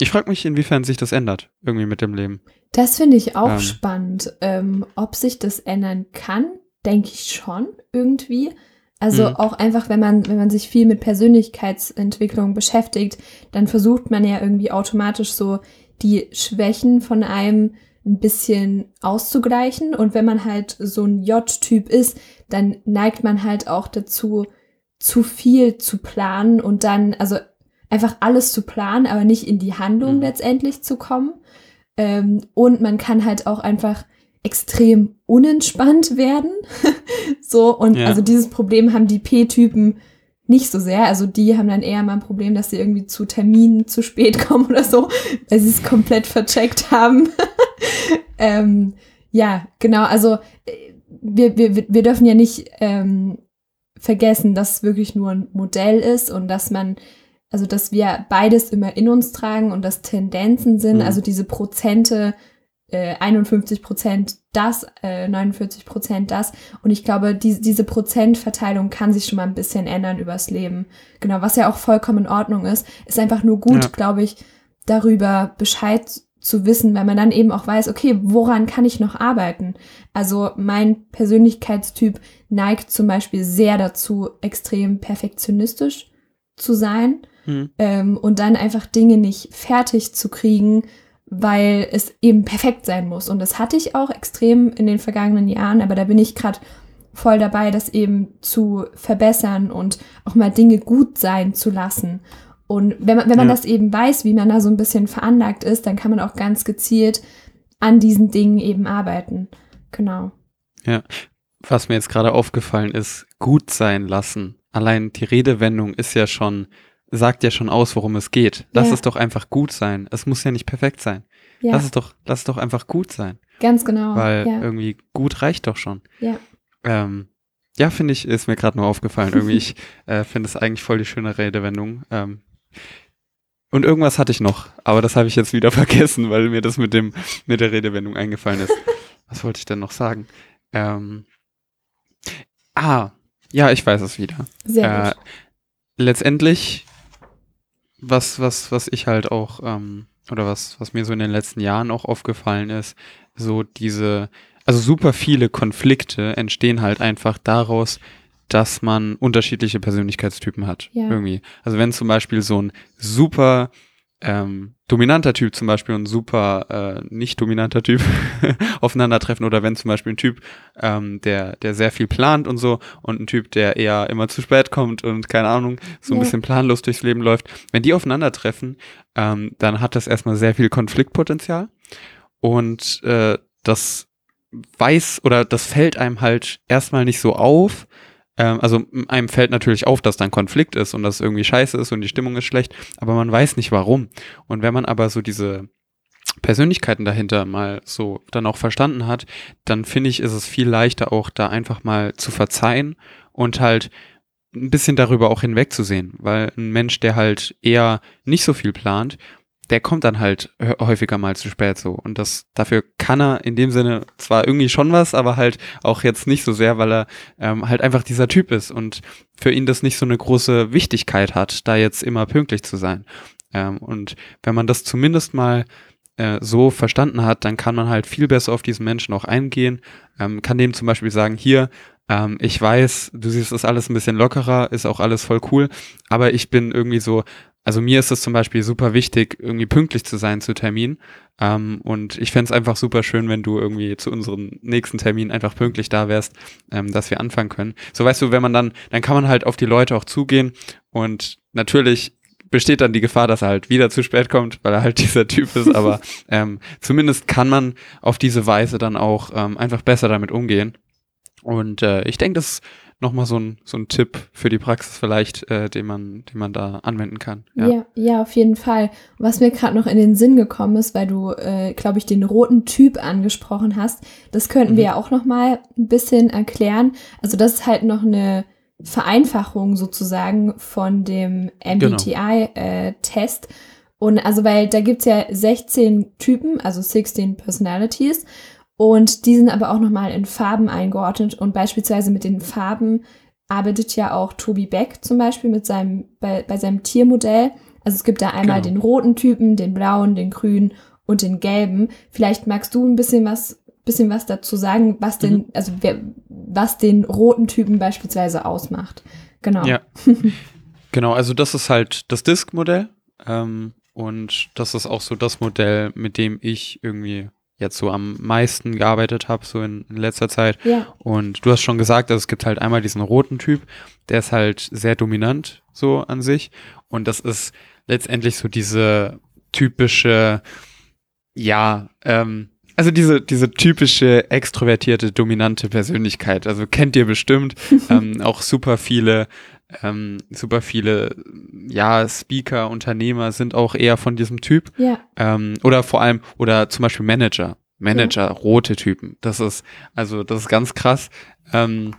Speaker 2: Ich frage mich, inwiefern sich das ändert, irgendwie mit dem Leben.
Speaker 1: Das finde ich auch
Speaker 2: Ähm.
Speaker 1: spannend. Ähm, ob sich das ändern kann, denke ich schon irgendwie. Also
Speaker 2: Mhm.
Speaker 1: auch einfach, wenn man, wenn man sich viel mit Persönlichkeitsentwicklung beschäftigt, dann versucht man ja irgendwie automatisch so die Schwächen von einem ein bisschen auszugleichen. Und wenn man halt so ein J-Typ ist, dann neigt man halt auch dazu, zu viel zu planen und dann, also einfach alles zu planen, aber nicht in die Handlung
Speaker 2: Mhm.
Speaker 1: letztendlich zu kommen. Ähm, und man kann halt auch einfach extrem unentspannt werden. so, und
Speaker 2: Ja.
Speaker 1: also dieses Problem haben die P-Typen nicht so sehr. Also die haben dann eher mal ein Problem, dass sie irgendwie zu Terminen zu spät kommen oder so, weil sie es komplett vercheckt haben. ähm, ja, genau. Also äh, wir, wir, wir dürfen ja nicht ähm, vergessen, dass es wirklich nur ein Modell ist und dass man, also dass wir beides immer in uns tragen und dass Tendenzen sind,
Speaker 2: Mhm.
Speaker 1: also diese Prozente, äh, 51 Prozent das, äh, 49 Prozent das. Und ich glaube, die, diese Prozentverteilung kann sich schon mal ein bisschen ändern übers Leben. Genau, was ja auch vollkommen in Ordnung ist. Ist einfach nur gut,
Speaker 2: Ja.
Speaker 1: glaube ich, darüber Bescheid zu wissen, weil man dann eben auch weiß, okay, woran kann ich noch arbeiten? Also mein Persönlichkeitstyp neigt zum Beispiel sehr dazu, extrem perfektionistisch zu sein
Speaker 2: Hm.
Speaker 1: ähm, und dann einfach Dinge nicht fertig zu kriegen, weil es eben perfekt sein muss. Und das hatte ich auch extrem in den vergangenen Jahren, aber da bin ich gerade voll dabei, das eben zu verbessern und auch mal Dinge gut sein zu lassen. Und wenn man, wenn man
Speaker 2: Ja.
Speaker 1: das eben weiß, wie man da so ein bisschen veranlagt ist, dann kann man auch ganz gezielt an diesen Dingen eben arbeiten. Genau.
Speaker 2: Was mir jetzt gerade aufgefallen ist, gut sein lassen. Allein die Redewendung ist ja schon, sagt ja schon aus, worum es geht. Lass
Speaker 1: Ja.
Speaker 2: es doch einfach gut sein. Es muss ja nicht perfekt sein.
Speaker 1: Ja,
Speaker 2: Lass es doch, lass es doch einfach gut sein.
Speaker 1: ganz genau.
Speaker 2: Weil
Speaker 1: ja.
Speaker 2: irgendwie gut reicht doch schon.
Speaker 1: Ja.
Speaker 2: Ähm, ja, finde ich, ist mir gerade nur aufgefallen. Irgendwie, ich äh, finde es eigentlich voll die schöne Redewendung. Ähm, und irgendwas hatte ich noch, aber das habe ich jetzt wieder vergessen, weil mir das mit dem, mit der Redewendung eingefallen ist. Was wollte ich denn noch sagen? Ähm, ah, ja, ich weiß es wieder.
Speaker 1: Sehr
Speaker 2: Äh,
Speaker 1: gut.
Speaker 2: letztendlich, was, was, was ich halt auch, ähm, oder was, was mir so in den letzten Jahren auch aufgefallen ist, so diese, also super viele Konflikte entstehen halt einfach daraus, dass man unterschiedliche Persönlichkeitstypen hat.
Speaker 1: Ja.
Speaker 2: Irgendwie. Also wenn zum Beispiel so ein super ähm, dominanter Typ zum Beispiel und super äh, nicht dominanter Typ aufeinandertreffen oder wenn zum Beispiel ein Typ, ähm, der, der sehr viel plant und so und ein Typ, der eher immer zu spät kommt und keine Ahnung, so ein
Speaker 1: Ja.
Speaker 2: bisschen planlos durchs Leben läuft, wenn die aufeinandertreffen, ähm, dann hat das erstmal sehr viel Konfliktpotenzial und äh, das weiß oder das fällt einem halt erstmal nicht so auf. Ähm, also einem fällt natürlich auf, dass da ein Konflikt ist und dass irgendwie scheiße ist und die Stimmung ist schlecht, aber man weiß nicht warum. Und wenn man aber so diese Persönlichkeiten dahinter mal so dann auch verstanden hat, dann finde ich, ist es viel leichter auch da einfach mal zu verzeihen und halt ein bisschen darüber auch hinwegzusehen, weil ein Mensch, der halt eher nicht so viel plant, der kommt dann halt hä- häufiger mal zu spät so. Und das, dafür kann er in dem Sinne zwar irgendwie schon was, aber halt auch jetzt nicht so sehr, weil er ähm, halt einfach dieser Typ ist und für ihn das nicht so eine große Wichtigkeit hat, da jetzt immer pünktlich zu sein. Ähm, und wenn man das zumindest mal äh, so verstanden hat, dann kann man halt viel besser auf diesen Menschen auch eingehen, ähm, kann dem zum Beispiel sagen, hier, ähm, ich weiß, du siehst das alles ein bisschen lockerer, ist auch alles voll cool, aber ich bin irgendwie so, also mir ist es zum Beispiel super wichtig, irgendwie pünktlich zu sein zu Termin. Ähm, und ich fänd's es einfach super schön, wenn du irgendwie zu unserem nächsten Termin einfach pünktlich da wärst, ähm, dass wir anfangen können. So weißt du, wenn man dann, dann kann man halt auf die Leute auch zugehen und natürlich besteht dann die Gefahr, dass er halt wieder zu spät kommt, weil er halt dieser Typ ist. Aber ähm, zumindest kann man auf diese Weise dann auch ähm, einfach besser damit umgehen. Und äh, ich denke, das nochmal so ein, so ein Tipp für die Praxis vielleicht, äh, den, man, den man da anwenden kann.
Speaker 1: Ja, ja, ja auf jeden Fall. Was mir gerade noch in den Sinn gekommen ist, weil du, äh, glaube ich, den roten Typ angesprochen hast, das könnten mhm. wir ja auch nochmal ein bisschen erklären. Also das ist halt noch eine Vereinfachung sozusagen von dem MBTI-Test. Genau. Äh, und also, weil da gibt's ja 16 Typen, also 16 Personalities. Und die sind aber auch nochmal in Farben eingeordnet. Und beispielsweise mit den Farben arbeitet ja auch Toby Beck zum Beispiel mit seinem, bei, bei seinem Tiermodell. Also es gibt da einmal genau. den roten Typen, den blauen, den grünen und den gelben. Vielleicht magst du ein bisschen was, bisschen was dazu sagen, was mhm. den, also wer, was den roten Typen beispielsweise ausmacht. Genau.
Speaker 2: Ja. genau, also das ist halt das Disk-Modell. Ähm, und das ist auch so das Modell, mit dem ich irgendwie jetzt so am meisten gearbeitet habe, so in, in, letzter Zeit. Ja. Und du hast schon gesagt, also es gibt halt einmal diesen roten Typ, der ist halt sehr dominant so an sich. Und das ist letztendlich so diese typische, ja, ähm, also diese, diese typische extrovertierte, dominante Persönlichkeit. Also kennt ihr bestimmt. ähm, auch super viele ähm, super viele, ja, Speaker, Unternehmer sind auch eher von diesem Typ. Ja. Ähm, oder vor allem, oder zum Beispiel Manager. Manager, ja. rote Typen. Das ist, also, das ist ganz krass. Ähm,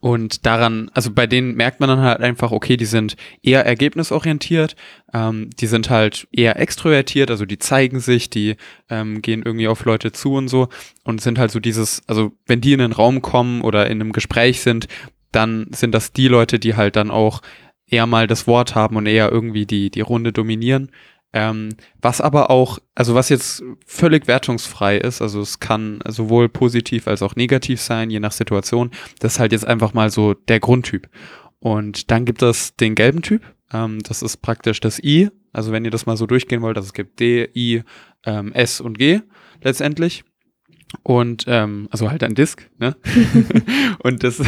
Speaker 2: und daran, also bei denen merkt man dann halt einfach, okay, die sind eher ergebnisorientiert, ähm, die sind halt eher extrovertiert, also die zeigen sich, die ähm, gehen irgendwie auf Leute zu und so und sind halt so dieses, also wenn die in den Raum kommen oder in einem Gespräch sind, dann sind das die Leute, die halt dann auch eher mal das Wort haben und eher irgendwie die, die Runde dominieren. Ähm, was aber auch, also was jetzt völlig wertungsfrei ist, also es kann sowohl positiv als auch negativ sein, je nach Situation. Das ist halt jetzt einfach mal so der Grundtyp. Und dann gibt es den gelben Typ. Ähm, das ist praktisch das I. Also wenn ihr das mal so durchgehen wollt, also es gibt D, I, ähm, S und G letztendlich. Und ähm, also halt ein Disk, ne? und das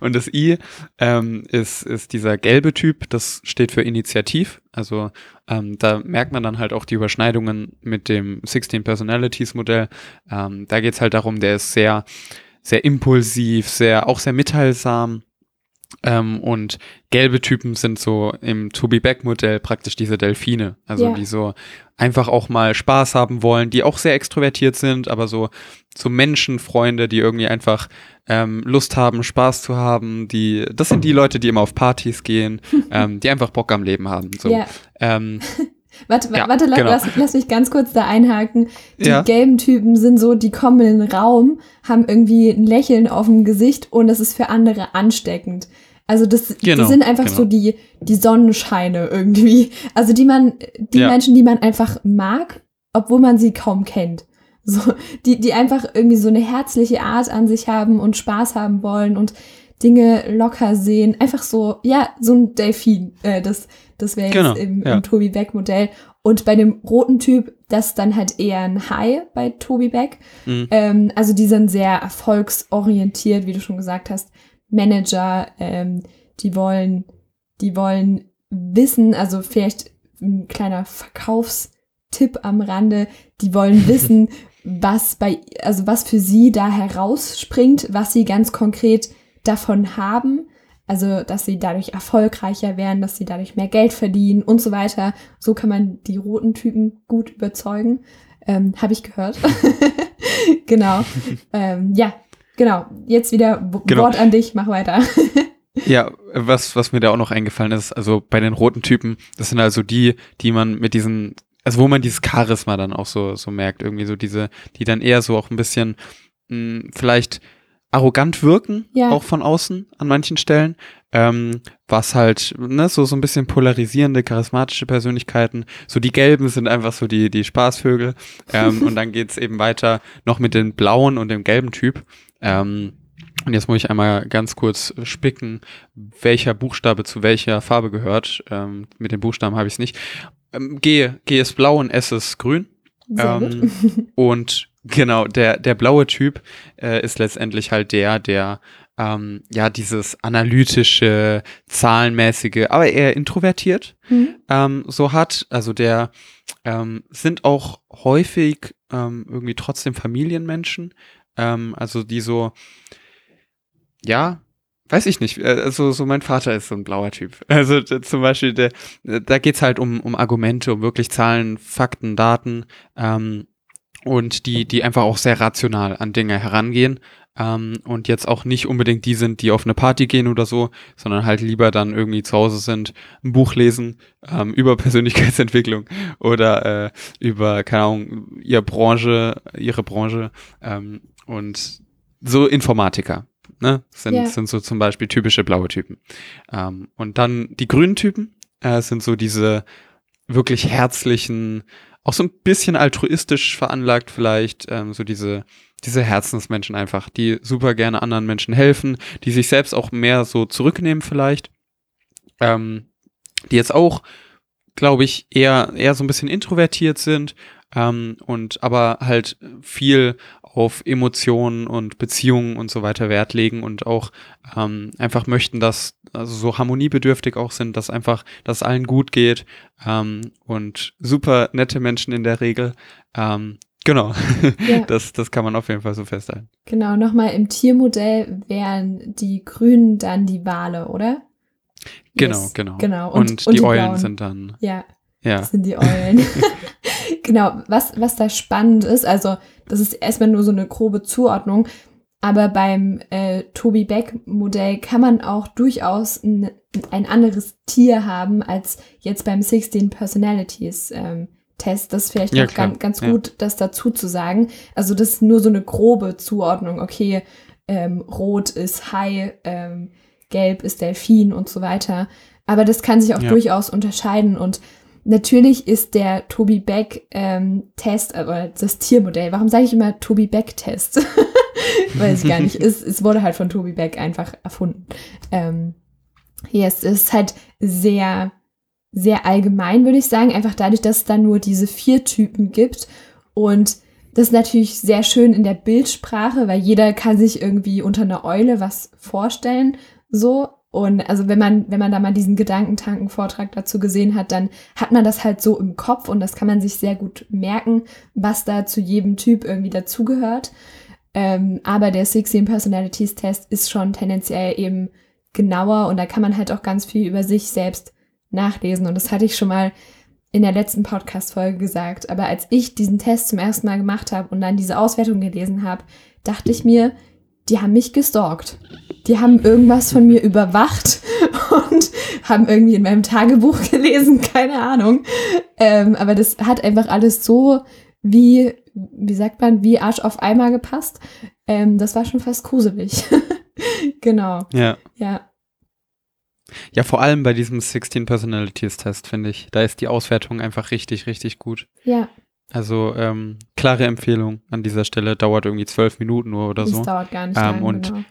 Speaker 2: und das I ähm, ist ist dieser gelbe Typ. Das steht für Initiativ. Also ähm, da merkt man dann halt auch die Überschneidungen mit dem 16 Personalities Modell. Ähm, da geht's halt darum, der ist sehr sehr impulsiv, sehr auch sehr mitteilsam. Ähm, und gelbe Typen sind so im To-Be-Back-Modell praktisch diese Delfine. Also ja. die so einfach auch mal Spaß haben wollen, die auch sehr extrovertiert sind, aber so, so Menschenfreunde, die irgendwie einfach ähm, Lust haben, Spaß zu haben, die, das sind die Leute, die immer auf Partys gehen, ähm, die einfach Bock am Leben haben. So. Ja. Ähm,
Speaker 1: Warte, ja, warte genau. lass, lass, mich ganz kurz da einhaken. Die ja. gelben Typen sind so, die kommen in den Raum, haben irgendwie ein Lächeln auf dem Gesicht und das ist für andere ansteckend. Also das, genau, die sind einfach genau. so die, die Sonnenscheine irgendwie. Also die man, die ja. Menschen, die man einfach mag, obwohl man sie kaum kennt. So, die, die einfach irgendwie so eine herzliche Art an sich haben und Spaß haben wollen und Dinge locker sehen. Einfach so, ja, so ein Delfin. Äh, das das wäre jetzt genau, im, ja. im Tobi Beck Modell. Und bei dem roten Typ, das ist dann halt eher ein High bei Tobi Beck. Mhm. Ähm, also die sind sehr erfolgsorientiert, wie du schon gesagt hast. Manager, ähm, die wollen, die wollen wissen, also vielleicht ein kleiner Verkaufstipp am Rande, die wollen wissen, was bei, also was für sie da herausspringt, was sie ganz konkret davon haben. Also, dass sie dadurch erfolgreicher werden, dass sie dadurch mehr Geld verdienen und so weiter. So kann man die roten Typen gut überzeugen. Ähm, Habe ich gehört. genau. ähm, ja, genau. Jetzt wieder genau. Wort an dich, mach weiter.
Speaker 2: ja, was, was mir da auch noch eingefallen ist, also bei den roten Typen, das sind also die, die man mit diesen, also wo man dieses Charisma dann auch so, so merkt, irgendwie so diese, die dann eher so auch ein bisschen mh, hm, vielleicht arrogant wirken, ja. auch von außen an manchen Stellen, ähm, was halt ne, so so ein bisschen polarisierende, charismatische Persönlichkeiten. So die Gelben sind einfach so die die Spaßvögel ähm, und dann geht's eben weiter noch mit den blauen und dem gelben Typ. Ähm, und jetzt muss ich einmal ganz kurz spicken, welcher Buchstabe zu welcher Farbe gehört. Ähm, mit den Buchstaben habe ich es nicht. Ähm, G, G ist blau und S ist grün. Ähm, und genau, der, der blaue Typ äh, ist letztendlich halt der, der ähm, ja, dieses analytische, zahlenmäßige, aber eher introvertiert
Speaker 1: Mhm.
Speaker 2: ähm, so hat. Also der ähm, sind auch häufig ähm, irgendwie trotzdem Familienmenschen. Ähm, also die so, ja, weiß ich nicht. äh, Also so mein Vater ist so ein blauer Typ. Also zum Beispiel, der, da geht's halt um, um Argumente, um wirklich Zahlen, Fakten, Daten ähm, und die, die einfach auch sehr rational an Dinge herangehen. Ähm, und jetzt auch nicht unbedingt die sind, die auf eine Party gehen oder so, sondern halt lieber dann irgendwie zu Hause sind, ein Buch lesen ähm, über Persönlichkeitsentwicklung oder äh, über, keine Ahnung, ihre Branche, ihre Branche ähm, und so Informatiker. Ne? Sind,
Speaker 1: Ja.
Speaker 2: sind so zum Beispiel typische blaue Typen. Ähm, und dann die grünen Typen äh, sind so diese wirklich herzlichen, auch so ein bisschen altruistisch veranlagt vielleicht, ähm, so diese, diese Herzensmenschen einfach, die super gerne anderen Menschen helfen, die sich selbst auch mehr so zurücknehmen vielleicht, ähm, die jetzt auch, glaube ich, eher, eher so ein bisschen introvertiert sind ähm, und aber halt viel auf Emotionen und Beziehungen und so weiter Wert legen und auch ähm, einfach möchten, dass also so harmoniebedürftig auch sind, dass einfach, dass allen gut geht ähm, und super nette Menschen in der Regel. Ähm, genau,
Speaker 1: Ja.
Speaker 2: das, das kann man auf jeden Fall so festhalten.
Speaker 1: Genau, nochmal im Tiermodell wären die Grünen dann die Wale, oder?
Speaker 2: Genau,
Speaker 1: Yes,
Speaker 2: genau.
Speaker 1: Genau.
Speaker 2: Und, die, Eulen
Speaker 1: Blauen.
Speaker 2: sind dann,
Speaker 1: Ja,
Speaker 2: ja.
Speaker 1: das sind die Eulen. genau, was, was da spannend ist, also das ist erstmal nur so eine grobe Zuordnung, aber beim äh, Toby Beck-Modell kann man auch durchaus ein, ein anderes Tier haben als jetzt beim 16 Personalities ähm, Test. Das ist vielleicht
Speaker 2: Ja,
Speaker 1: noch ganz, ganz
Speaker 2: ja.
Speaker 1: gut, das dazu zu sagen. Also das ist nur so eine grobe Zuordnung. Okay, ähm, rot ist Hai, ähm, gelb ist Delfin und so weiter. Aber das kann sich auch
Speaker 2: Ja.
Speaker 1: durchaus unterscheiden und Natürlich ist der Toby Beck ähm, Test, aber das Tiermodell, warum sage ich immer Toby Beck Test? Weiß ich gar nicht. Es, es wurde halt von Toby Beck einfach erfunden. Ähm, yes, es ist halt sehr, sehr allgemein, würde ich sagen. Einfach dadurch, dass es da nur diese vier Typen gibt. Und das ist natürlich sehr schön in der Bildsprache, weil jeder kann sich irgendwie unter einer Eule was vorstellen. So. Und also wenn man, wenn man da mal diesen Gedankentanken-Vortrag dazu gesehen hat, dann hat man das halt so im Kopf und das kann man sich sehr gut merken, was da zu jedem Typ irgendwie dazugehört. Ähm, aber der 16 Personalities Test ist schon tendenziell eben genauer und da kann man halt auch ganz viel über sich selbst nachlesen. Und das hatte ich schon mal in der letzten Podcast-Folge gesagt. Aber als ich diesen Test zum ersten Mal gemacht habe und dann diese Auswertung gelesen habe, dachte ich mir, die haben mich gestalkt. Die haben irgendwas von mir überwacht und haben irgendwie in meinem Tagebuch gelesen, keine Ahnung. Ähm, aber das hat einfach alles so wie, wie sagt man, wie Arsch auf Eimer gepasst. Ähm, das war schon fast gruselig. genau,
Speaker 2: Ja.
Speaker 1: ja.
Speaker 2: Ja, vor allem bei diesem 16 Personalities Test, finde ich. Da ist die Auswertung einfach richtig, richtig gut.
Speaker 1: Ja,
Speaker 2: Also, ähm, klare Empfehlung an dieser Stelle. Dauert irgendwie zwölf Minuten nur oder
Speaker 1: das
Speaker 2: so.
Speaker 1: dauert gar nicht
Speaker 2: Ähm,
Speaker 1: lange.
Speaker 2: und
Speaker 1: genau.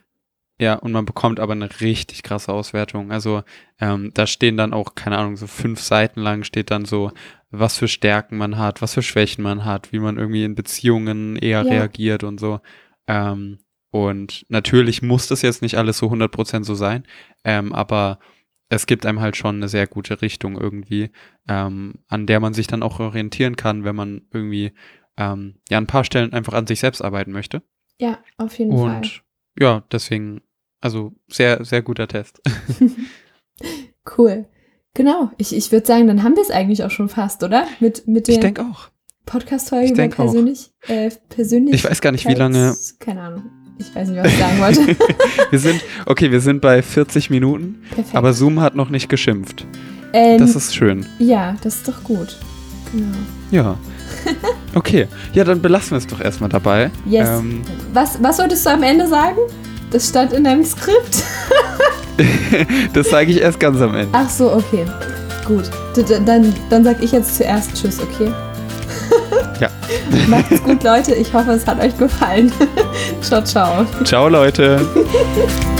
Speaker 2: Ja, und man bekommt aber eine richtig krasse Auswertung. Also ähm, da stehen dann auch, keine Ahnung, so fünf Seiten lang steht dann so, was für Stärken man hat, was für Schwächen man hat, wie man irgendwie in Beziehungen eher
Speaker 1: Ja.
Speaker 2: reagiert und so. Ähm, und natürlich muss das jetzt nicht alles so 100% so sein, ähm, aber es gibt einem halt schon eine sehr gute Richtung irgendwie, ähm, an der man sich dann auch orientieren kann, wenn man irgendwie ähm, ja an ein paar Stellen einfach an sich selbst arbeiten möchte.
Speaker 1: Ja, auf jeden Fall.
Speaker 2: Und ja, deswegen, also sehr, sehr guter Test.
Speaker 1: Cool. Genau, ich, ich würde sagen, dann haben wir es eigentlich auch schon fast, oder? Mit, mit
Speaker 2: Ich denke auch.
Speaker 1: Podcast-Folge über persönlich, äh, persönlich.
Speaker 2: Ich weiß gar nicht, wie lange.
Speaker 1: Keine Ahnung. Ich weiß nicht, was ich sagen wollte.
Speaker 2: Wir sind, okay, wir sind bei 40 Minuten,
Speaker 1: Perfekt.
Speaker 2: aber Zoom hat noch nicht geschimpft.
Speaker 1: ähm,
Speaker 2: Das ist schön.
Speaker 1: ja, das ist doch gut. Genau.
Speaker 2: Ja. Okay. Ja, dann belassen wir es doch erstmal dabei.
Speaker 1: Yes.
Speaker 2: Ähm,
Speaker 1: Was, was wolltest du am Ende sagen? Das stand in deinem Skript.
Speaker 2: das sage ich erst ganz am Ende.
Speaker 1: Ach so, okay. Gut. Dann, dann sag ich jetzt zuerst Tschüss, okay?
Speaker 2: Ja.
Speaker 1: Macht's gut, Leute. Ich hoffe, es hat euch gefallen. ciao, ciao.
Speaker 2: Ciao, Leute.